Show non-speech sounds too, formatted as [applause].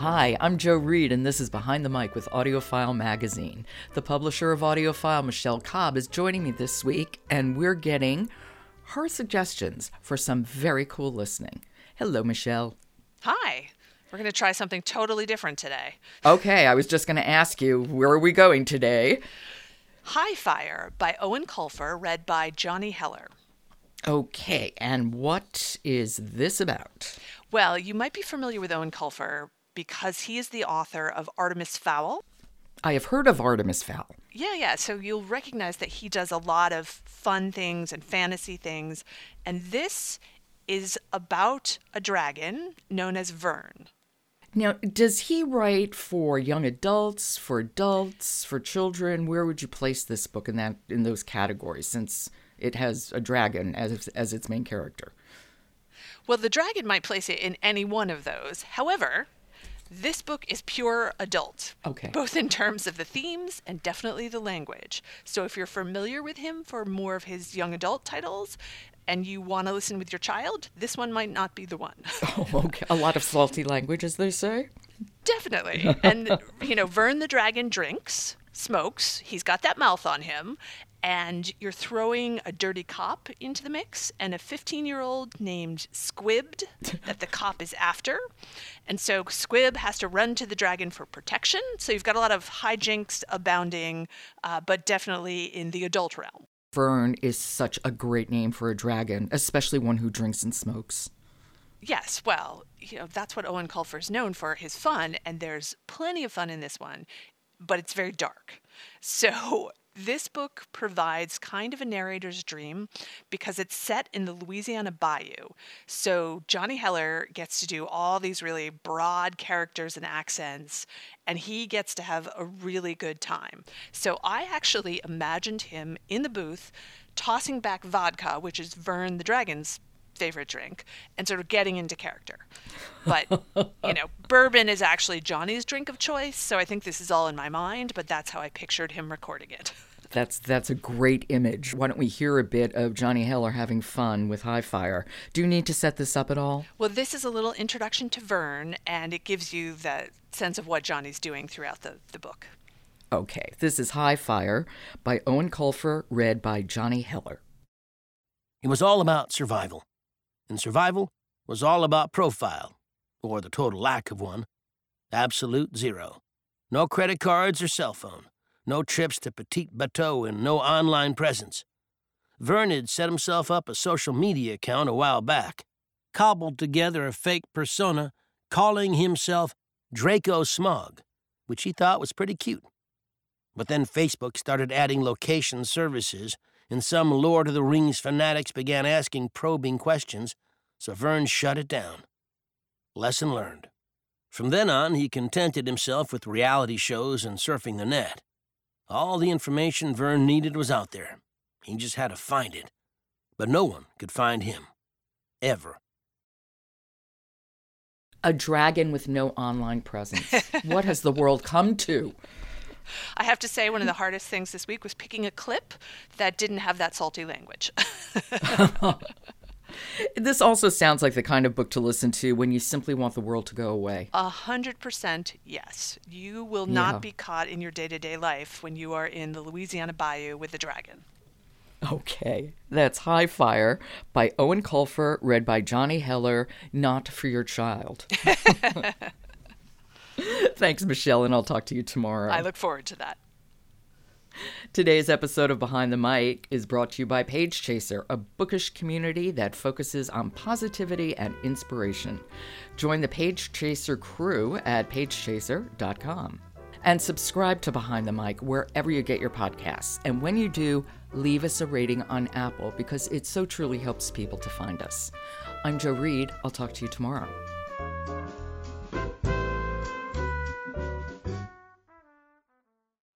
Hi, I'm Joe Reed, and this is Behind the Mic with AudioFile Magazine. The publisher of AudioFile, Michelle Cobb, is joining me this week, and we're getting her suggestions for some very cool listening. Hello, Michelle. Hi. We're going to try something totally different today. Okay, I was just going to ask you, where are we going today? High Fire by Eoin Colfer, read by Johnny Heller. Okay, and what is this about? Well, you might be familiar with Eoin Colfer because he is the author of Artemis Fowl. I have heard of Artemis Fowl. Yeah, yeah. So you'll recognize that he does a lot of fun things and fantasy things. And this is about a dragon known as Vern. Now, does he write for young adults, for adults, for children? Where would you place this book in that in those categories since it has a dragon as as its main character? Well, the dragon might place it in any one of those. However, this book is pure adult. Okay. Both in terms of the themes and definitely the language. So if you're familiar with him for more of his young adult titles and you want to listen with your child, this one might not be the one. [laughs] Oh, okay. A lot of salty language, as they say. Definitely. [laughs] And, you know, Vern the dragon drinks, smokes, he's got that mouth on him, and you're throwing a dirty cop into the mix and a 15 year old named Squibbed [laughs] that the cop is after. And so Squib has to run to the dragon for protection. So you've got a lot of hijinks abounding, uh, but definitely in the adult realm. Vern is such a great name for a dragon, especially one who drinks and smokes. Yes, well, you know, that's what Eoin Colfer is known for, his fun, and there's plenty of fun in this one, but it's very dark. So this book provides kind of a narrator's dream because it's set in the Louisiana Bayou. So Johnny Heller gets to do all these really broad characters and accents, and he gets to have a really good time. So I actually imagined him in the booth tossing back vodka, which is Vern the Dragon's favorite drink and sort of getting into character. But, [laughs] you know, bourbon is actually Johnny's drink of choice, so I think this is all in my mind, but that's how I pictured him recording it. [laughs] That's that's a great image. Why don't we hear a bit of Johnny Heller having fun with High Fire? Do you need to set this up at all? Well, this is a little introduction to Vern, and it gives you the sense of what Johnny's doing throughout the, the book. Okay, this is High Fire by Eoin Colfer, read by Johnny Heller. It was all about survival and survival was all about profile, or the total lack of one. Absolute zero. No credit cards or cell phone, no trips to Petit Bateau, and no online presence. Vern had set himself up a social media account a while back, cobbled together a fake persona, calling himself Draco Smog, which he thought was pretty cute. But then Facebook started adding location services and some Lord of the Rings fanatics began asking probing questions, so Vern shut it down. Lesson learned. From then on, he contented himself with reality shows and surfing the net. All the information Vern needed was out there. He just had to find it. But no one could find him. Ever. A dragon with no online presence. [laughs] what has the world come to? I have to say, one of the hardest things this week was picking a clip that didn't have that salty language. [laughs] [laughs] this also sounds like the kind of book to listen to when you simply want the world to go away. A hundred percent yes. You will not yeah. be caught in your day to day life when you are in the Louisiana Bayou with a dragon. Okay, that's High Fire by Eoin Colfer, read by Johnny Heller, not for your child. [laughs] [laughs] Thanks, Michelle, and I'll talk to you tomorrow. I look forward to that. Today's episode of Behind the Mic is brought to you by Page Chaser, a bookish community that focuses on positivity and inspiration. Join the Page Chaser crew at pagechaser.com. And subscribe to Behind the Mic wherever you get your podcasts. And when you do, leave us a rating on Apple because it so truly helps people to find us. I'm Joe Reed. I'll talk to you tomorrow.